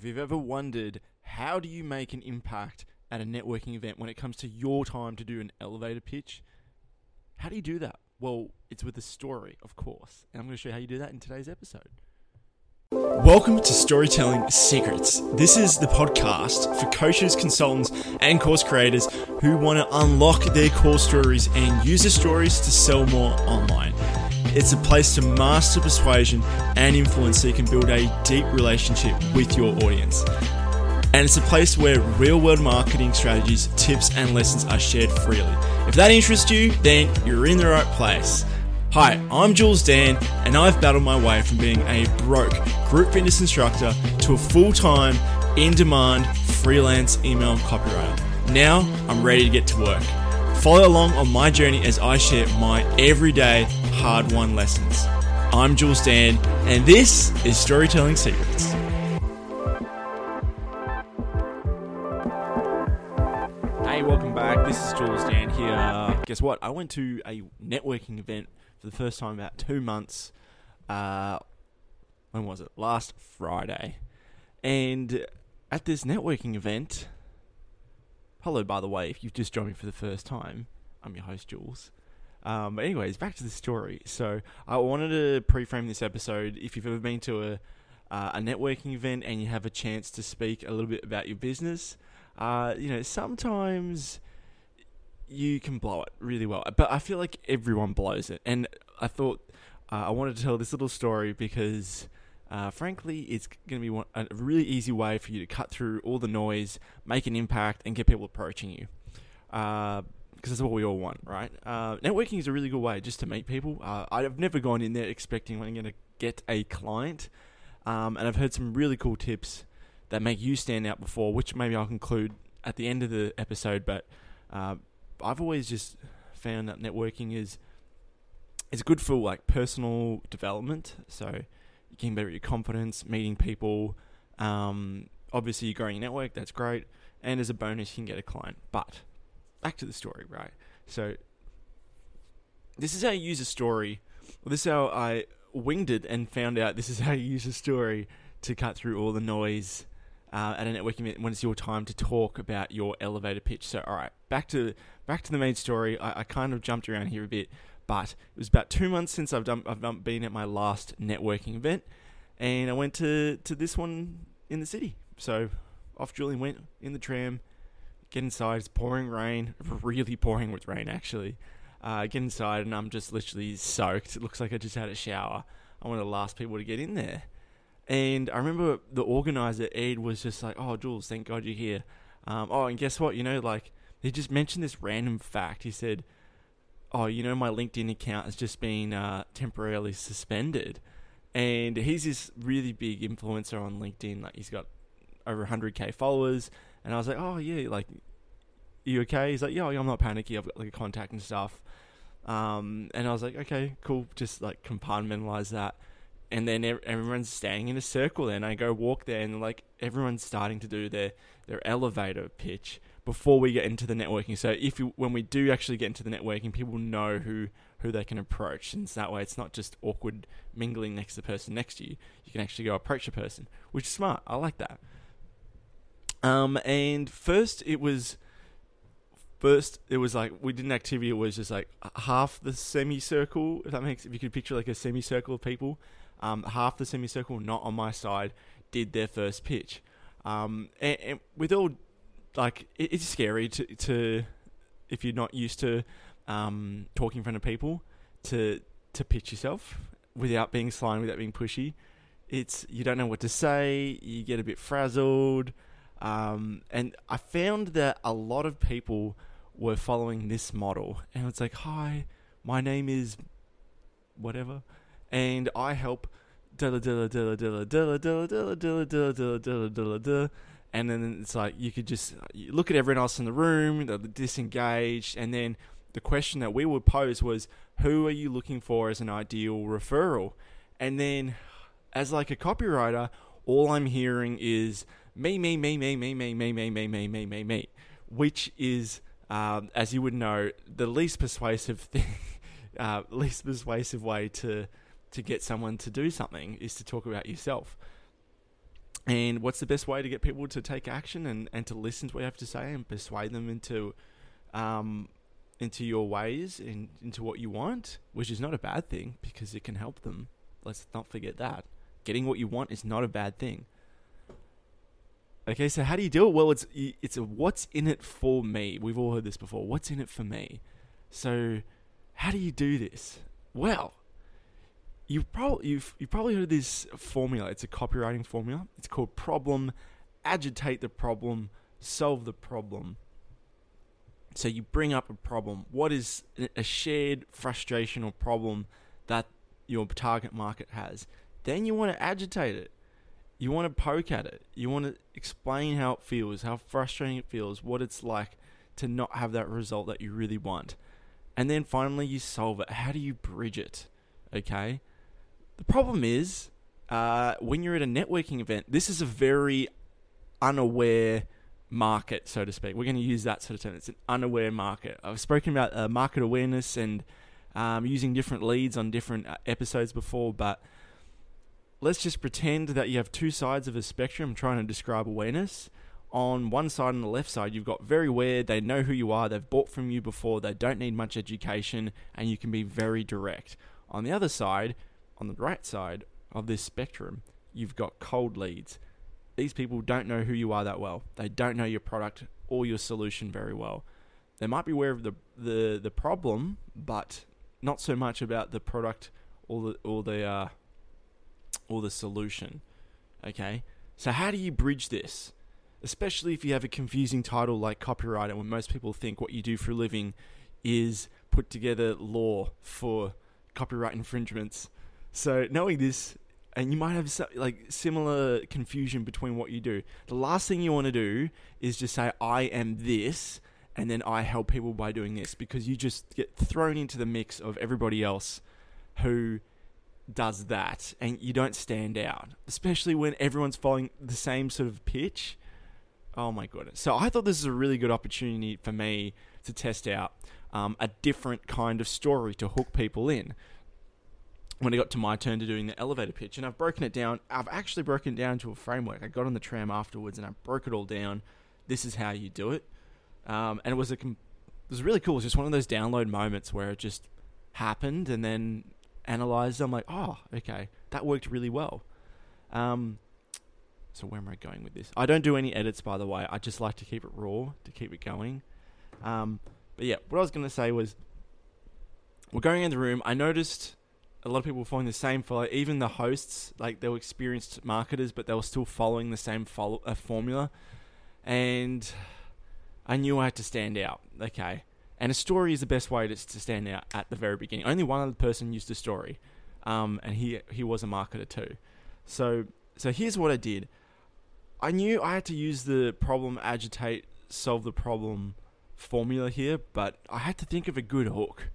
If you've ever wondered how do you make an impact at a networking event when it comes to your time to do an elevator pitch, how do you do that? Well, it's with a story, of course. And I'm going to show you how you do that in today's episode. Welcome to Storytelling Secrets. This is the podcast for coaches, consultants, and course creators who want to unlock their core stories and use the stories to sell more online. It's a place to master persuasion and influence so you can build a deep relationship with your audience. And it's a place where real world marketing strategies, tips, and lessons are shared freely. If that interests you, then you're in the right place. Hi, I'm Jules Dan, and I've battled my way from being a broke group fitness instructor to a full time, in demand, freelance email copywriter. Now I'm ready to get to work. Follow along on my journey as I share my everyday hard won lessons. I'm Jules Dan, and this is Storytelling Secrets. Hey, welcome back. This is Jules Dan here. Guess what? I went to a networking event for the first time about two months. Uh, when was it? Last Friday. And at this networking event, hello, by the way, if you've just joined me for the first time, I'm your host, Jules. Um, but anyways, back to the story. So I wanted to pre-frame this episode. If you've ever been to a uh, a networking event and you have a chance to speak a little bit about your business, uh, you know sometimes you can blow it really well. But I feel like everyone blows it, and I thought uh, I wanted to tell this little story because. Uh, frankly, it's going to be one, a really easy way for you to cut through all the noise, make an impact, and get people approaching you. Because that's what we all want, right? Uh, networking is a really good way just to meet people. Uh, I've never gone in there expecting I'm going to get a client, um, and I've heard some really cool tips that make you stand out before, which maybe I'll conclude at the end of the episode. But uh, I've always just found that networking is is good for like personal development. So you better at your confidence, meeting people. Um, obviously, you're growing your network. That's great. And as a bonus, you can get a client. But back to the story, right? So this is how you use a story. This is how I winged it and found out this is how you use a story to cut through all the noise uh, at a networking event when it's your time to talk about your elevator pitch. So, all right, back to back to the main story. I, I kind of jumped around here a bit, but it was about two months since I've done I've been at my last networking event, and I went to to this one in the city. So, off Julian went in the tram get inside. It's pouring rain, really pouring with rain actually. Uh, get inside and I'm just literally soaked. It looks like I just had a shower. I'm one of the last people to get in there. And I remember the organizer Ed was just like, "Oh, Jules, thank God you're here." Um, oh, and guess what? You know, like he just mentioned this random fact. He said, "Oh, you know, my LinkedIn account has just been uh, temporarily suspended." And he's this really big influencer on LinkedIn. Like he's got over 100k followers and I was like, oh yeah, like, you okay? He's like, yeah, I'm not panicky. I've got like a contact and stuff. Um, and I was like, okay, cool. Just like compartmentalize that. And then everyone's standing in a circle. Then I go walk there, and like everyone's starting to do their their elevator pitch before we get into the networking. So if you when we do actually get into the networking, people know who who they can approach, and so that way it's not just awkward mingling next to the person next to you. You can actually go approach a person, which is smart. I like that. Um, and first it was, first it was like we did an activity. It was just like half the semicircle. If that makes, if you could picture like a semicircle of people, um, half the semicircle not on my side did their first pitch. Um, and, and with all, like it, it's scary to to if you're not used to um talking in front of people to to pitch yourself without being slimy, without being pushy. It's you don't know what to say. You get a bit frazzled. Um, and I found that a lot of people were following this model. And it's like, hi, my name is whatever, and I help and then it's like you could just look at everyone else in the room, they're disengaged, and then the question that we would pose was, who are you looking for as an ideal referral? And then, as like a copywriter, all I'm hearing is me, me, me, me, me, me, me, me, me, me, me, me, me, which is, um, as you would know, the least persuasive thing, uh, least persuasive way to to get someone to do something is to talk about yourself. And what's the best way to get people to take action and, and to listen to what you have to say and persuade them into um, into your ways and into what you want, which is not a bad thing because it can help them. Let's not forget that. Getting what you want is not a bad thing. Okay, so how do you do it? Well, it's it's a what's in it for me. We've all heard this before. What's in it for me? So, how do you do this? Well, you've probably you've you probably heard this formula. It's a copywriting formula. It's called problem, agitate the problem, solve the problem. So you bring up a problem. What is a shared frustration or problem that your target market has? Then you want to agitate it. You want to poke at it. You want to explain how it feels, how frustrating it feels, what it's like to not have that result that you really want. And then finally, you solve it. How do you bridge it? Okay. The problem is, uh, when you're at a networking event, this is a very unaware market, so to speak. We're going to use that sort of term. It's an unaware market. I've spoken about uh, market awareness and um, using different leads on different uh, episodes before, but let's just pretend that you have two sides of a spectrum trying to describe awareness. On one side and the left side, you've got very aware, they know who you are, they've bought from you before, they don't need much education, and you can be very direct. On the other side, on the right side of this spectrum, you've got cold leads these people don't know who you are that well. They don't know your product or your solution very well. They might be aware of the the, the problem, but not so much about the product or the or the uh, or the solution. Okay, so how do you bridge this? Especially if you have a confusing title like copyright, and when most people think what you do for a living is put together law for copyright infringements. So knowing this and you might have like similar confusion between what you do. The last thing you want to do is just say I am this and then I help people by doing this because you just get thrown into the mix of everybody else who does that and you don't stand out, especially when everyone's following the same sort of pitch. Oh my goodness. So I thought this is a really good opportunity for me to test out um, a different kind of story to hook people in when it got to my turn to doing the elevator pitch, and I've broken it down. I've actually broken it down to a framework. I got on the tram afterwards, and I broke it all down. This is how you do it, um, and it was a it was really cool. It was just one of those download moments where it just happened, and then analyzed. I'm like, oh, okay, that worked really well. Um, so where am I going with this? I don't do any edits, by the way. I just like to keep it raw to keep it going. Um, but yeah, what I was going to say was, we're going in the room. I noticed a lot of people were following the same follow. Even the hosts, like they were experienced marketers, but they were still following the same follow, uh, formula. And I knew I had to stand out. Okay, and a story is the best way to, to stand out at the very beginning. Only one other person used a story, um, and he he was a marketer too. So so here's what I did. I knew I had to use the problem agitate solve the problem formula here, but I had to think of a good hook.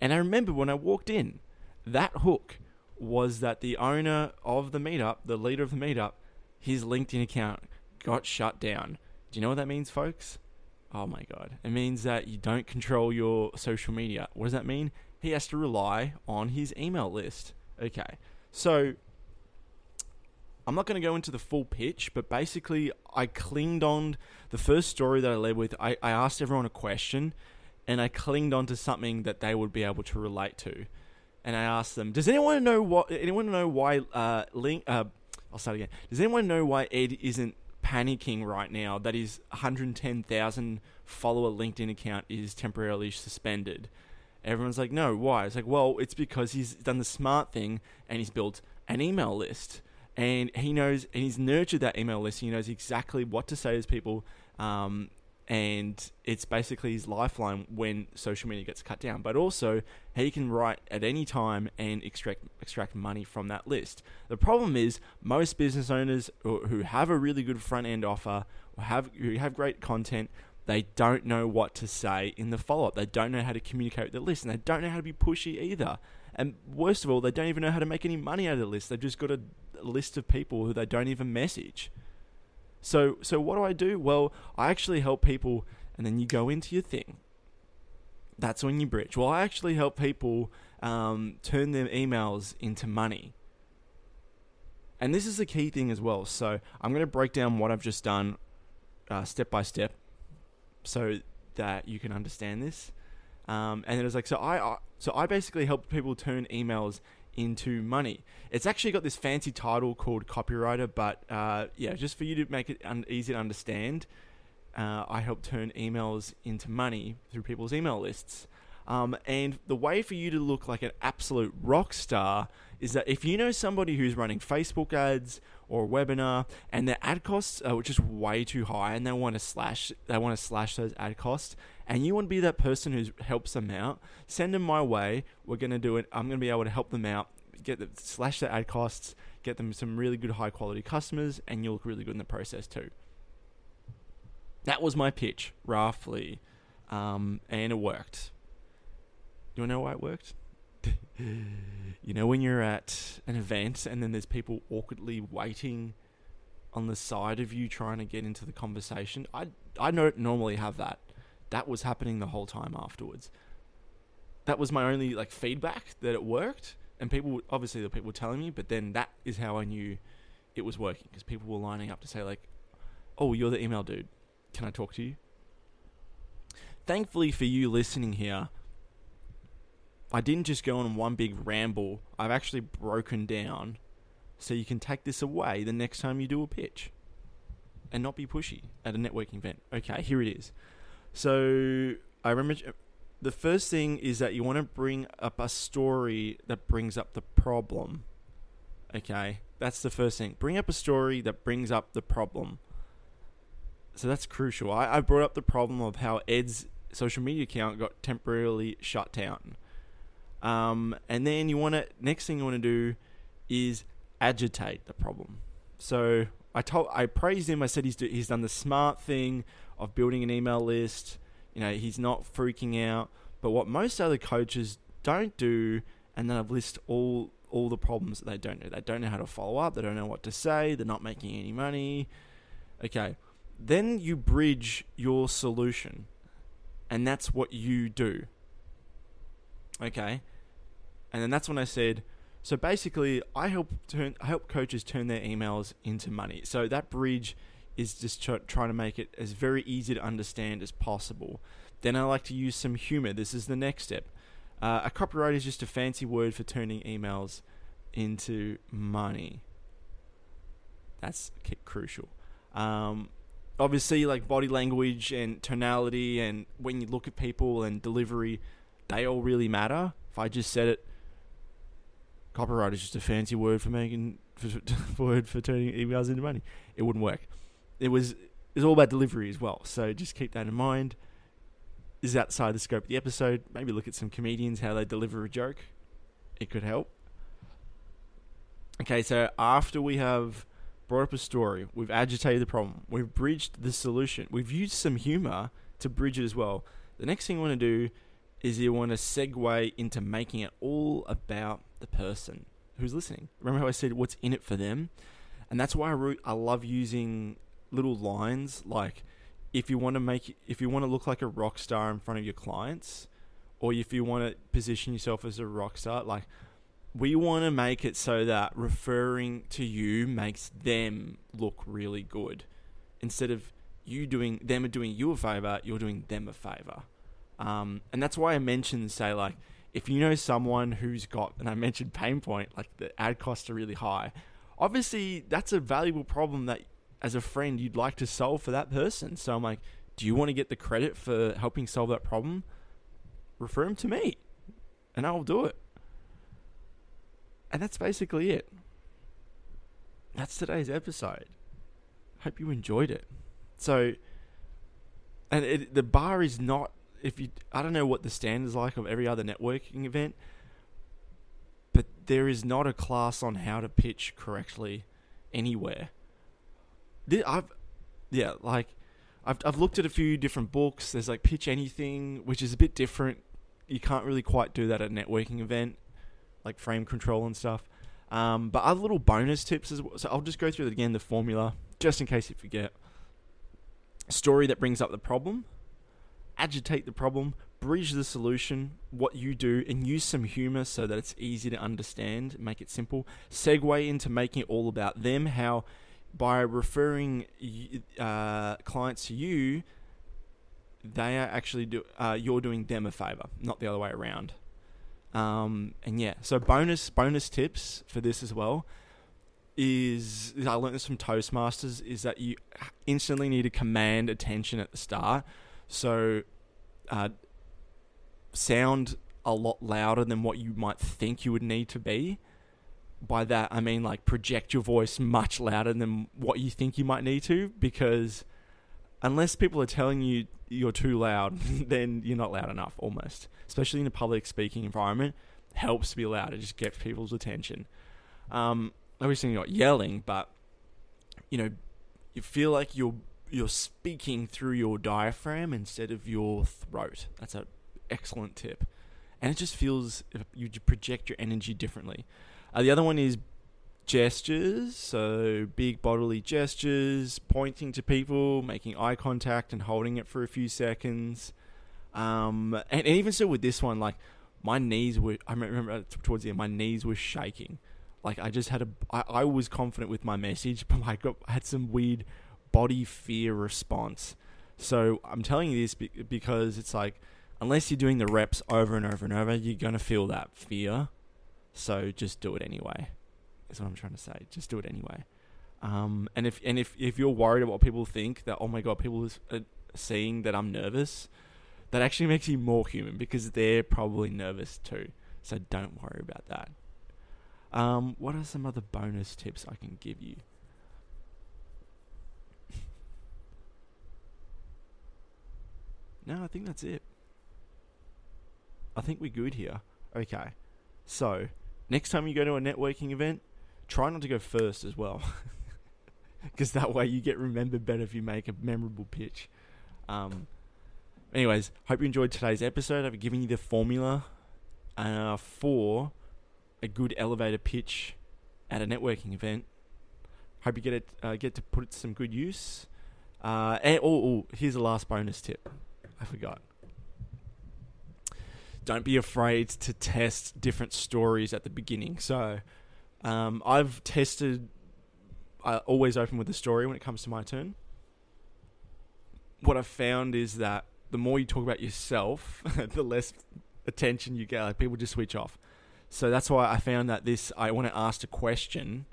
And I remember when I walked in, that hook was that the owner of the meetup, the leader of the meetup, his LinkedIn account got shut down. Do you know what that means, folks? Oh my god. It means that you don't control your social media. What does that mean? He has to rely on his email list. Okay. So I'm not going to go into the full pitch, but basically, I clinged on the first story that I led with. I, I asked everyone a question and I clinged on to something that they would be able to relate to and I asked them, "Does anyone know what? Anyone know why uh, Link? Uh, I'll start again. Does anyone know why Ed isn't panicking right now? That his 110,000 follower LinkedIn account is temporarily suspended." Everyone's like, "No, why?" It's like, "Well, it's because he's done the smart thing and he's built an email list." And he knows, and he's nurtured that email list. He knows exactly what to say to people, um, and it's basically his lifeline when social media gets cut down. But also, he can write at any time and extract extract money from that list. The problem is most business owners who have a really good front end offer, or have who have great content, they don't know what to say in the follow up. They don't know how to communicate with the list, and they don't know how to be pushy either. And worst of all, they don't even know how to make any money out of the list. They've just got a list of people who they don't even message. So so what do I do? Well, I actually help people and then you go into your thing. That's when you bridge. Well, I actually help people um, turn their emails into money. And this is the key thing as well. So I'm going to break down what I've just done uh, step by step so that you can understand this. Um, and it was like, so I, so I basically help people turn emails into money. It's actually got this fancy title called copywriter, but uh, yeah, just for you to make it un- easy to understand, uh, I help turn emails into money through people's email lists. Um, and the way for you to look like an absolute rock star is that if you know somebody who's running Facebook ads or a webinar and their ad costs are just way too high and they want to slash they want to slash those ad costs and you want to be that person who helps them out, send them my way. We're going to do it. I'm going to be able to help them out, get the, slash their ad costs, get them some really good high quality customers and you'll look really good in the process too. That was my pitch, roughly. Um, and it worked. You wanna know why it worked? you know when you're at an event and then there's people awkwardly waiting on the side of you trying to get into the conversation. I I don't normally have that. That was happening the whole time afterwards. That was my only like feedback that it worked, and people obviously the people were telling me, but then that is how I knew it was working because people were lining up to say like, "Oh, you're the email dude. Can I talk to you?" Thankfully for you listening here, I didn't just go on one big ramble. I've actually broken down so you can take this away the next time you do a pitch and not be pushy at a networking event. Okay, here it is. So I remember the first thing is that you want to bring up a story that brings up the problem. Okay, that's the first thing. Bring up a story that brings up the problem. So that's crucial. I, I brought up the problem of how Ed's social media account got temporarily shut down. Um, and then you want to next thing you want to do is agitate the problem. So I told I praised him. I said he's do, he's done the smart thing of building an email list. You know, he's not freaking out. But what most other coaches don't do, and then I've list all all the problems that they don't do. They don't know how to follow up. They don't know what to say. They're not making any money. Okay, then you bridge your solution, and that's what you do. Okay, and then that's when I said, so basically, I help turn I help coaches turn their emails into money. So that bridge is just tr- trying to make it as very easy to understand as possible. Then I like to use some humor. This is the next step. Uh, a copyright is just a fancy word for turning emails into money. That's crucial. Um, obviously, like body language and tonality, and when you look at people and delivery, they all really matter. If I just said it copyright is just a fancy word for making for, word for turning emails into money. It wouldn't work. It was it's all about delivery as well. So just keep that in mind. This is outside the scope of the episode. Maybe look at some comedians how they deliver a joke. It could help. Okay, so after we have brought up a story, we've agitated the problem, we've bridged the solution, we've used some humor to bridge it as well. The next thing you want to do is you want to segue into making it all about the person who's listening. Remember how I said what's in it for them? And that's why I, re- I love using little lines like if you want to make if you want to look like a rock star in front of your clients or if you want to position yourself as a rock star like we want to make it so that referring to you makes them look really good instead of you doing them doing you a favor you're doing them a favor um, and that's why i mentioned say like if you know someone who's got, and I mentioned pain point, like the ad costs are really high, obviously that's a valuable problem that as a friend you'd like to solve for that person. So I'm like, do you want to get the credit for helping solve that problem? Refer them to me, and I'll do it. And that's basically it. That's today's episode. Hope you enjoyed it. So, and it, the bar is not if you I don't know what the standards like of every other networking event, but there is not a class on how to pitch correctly anywhere. I've yeah, like I've I've looked at a few different books. There's like pitch anything, which is a bit different. You can't really quite do that at a networking event, like frame control and stuff. Um, but other little bonus tips as well. So I'll just go through again, the formula, just in case you forget. Story that brings up the problem, agitate the problem, bridge the solution, what you do, and use some humor so that it's easy to understand, make it simple. Segue into making it all about them, how by referring uh, clients to you, they are actually do uh, you're doing them a favor, not the other way around. Um, and yeah, so bonus bonus tips for this as well is I learned this from Toastmasters is that you instantly need to command attention at the start. So uh, sound a lot louder than what you might think you would need to be. By that, I mean like project your voice much louder than what you think you might need to, because unless people are telling you you're too loud, then you're not loud enough almost. Especially in a public speaking environment, helps to be loud. It just gets people's attention. Um, obviously, you're not yelling, but you know, you feel like you're you're speaking through your diaphragm instead of your throat. That's an excellent tip. And it just feels you project your energy differently. Uh, the other one is gestures, so big bodily gestures, pointing to people, making eye contact, and holding it for a few seconds. Um, and, and even still with this one, like my knees were, I remember towards the end, my knees were shaking. Like I just had a, I, I was confident with my message, but got I had some weird body fear response. So I'm telling you this because it's like, unless you're doing the reps over and over and over, you're gonna feel that fear. So just do it anyway. Is what I'm trying to say. Just do it anyway. Um, and if and if if you're worried about what people think that oh my god, people are seeing that I'm nervous, that actually makes you more human because they're probably nervous too. So don't worry about that. Um, what are some other bonus tips I can give you? No, I think that's it. I think we're good here. Okay. So, next time you go to a networking event, try not to go first as well. Because that way you get remembered better if you make a memorable pitch. Um, anyways, hope you enjoyed today's episode. I've given you the formula uh, for a good elevator pitch at a networking event. Hope you get it, uh, get to put it to some good use. Uh, and oh, oh, here's the last bonus tip. I forgot. Don't be afraid to test different stories at the beginning. So, um, I've tested. I always open with a story when it comes to my turn. What I've found is that the more you talk about yourself, the less attention you get. Like people just switch off. So that's why I found that this. I want to ask a question,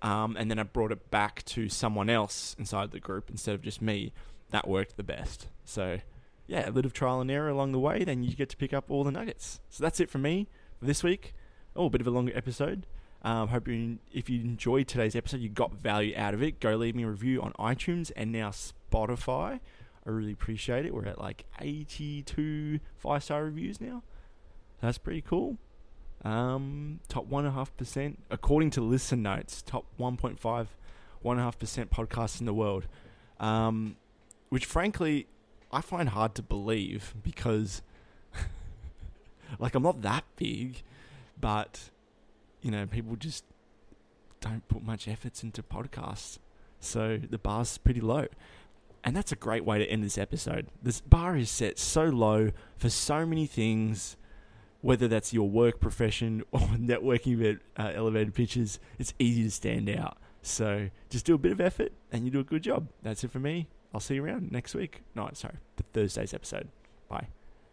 um, and then I brought it back to someone else inside the group instead of just me. That worked the best. So yeah, a bit of trial and error along the way, then you get to pick up all the nuggets. So that's it from me for this week. Oh, a bit of a longer episode. Um, hope you, if you enjoyed today's episode, you got value out of it. Go leave me a review on iTunes and now Spotify. I really appreciate it. We're at like 82 five star reviews now. That's pretty cool. Um, top 1.5%, according to Listen Notes, top 1.5, 1.5% podcasts in the world. Um, which frankly I find hard to believe because, like, I'm not that big, but, you know, people just don't put much efforts into podcasts. So the bar's pretty low. And that's a great way to end this episode. This bar is set so low for so many things, whether that's your work profession or networking event, uh, elevated pitches, it's easy to stand out. So just do a bit of effort and you do a good job. That's it for me. I'll see you around next week. No, sorry, the Thursday's episode. Bye.